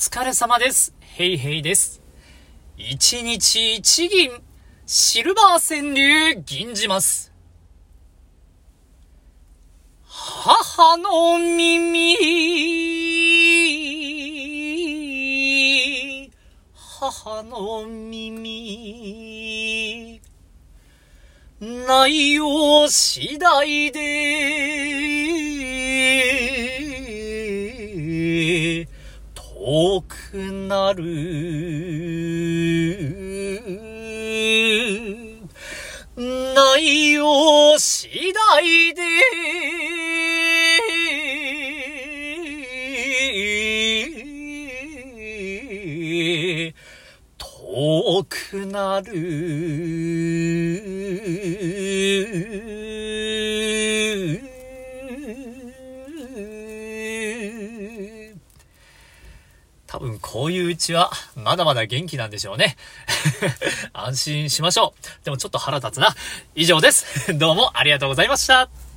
疲れ様です。ヘイヘイです。一日一銀、シルバー川柳銀じます。母の耳、母の耳、内容次第で、遠くなる。内容次第で、遠くなる。多分こういううちはまだまだ元気なんでしょうね。安心しましょう。でもちょっと腹立つな。以上です。どうもありがとうございました。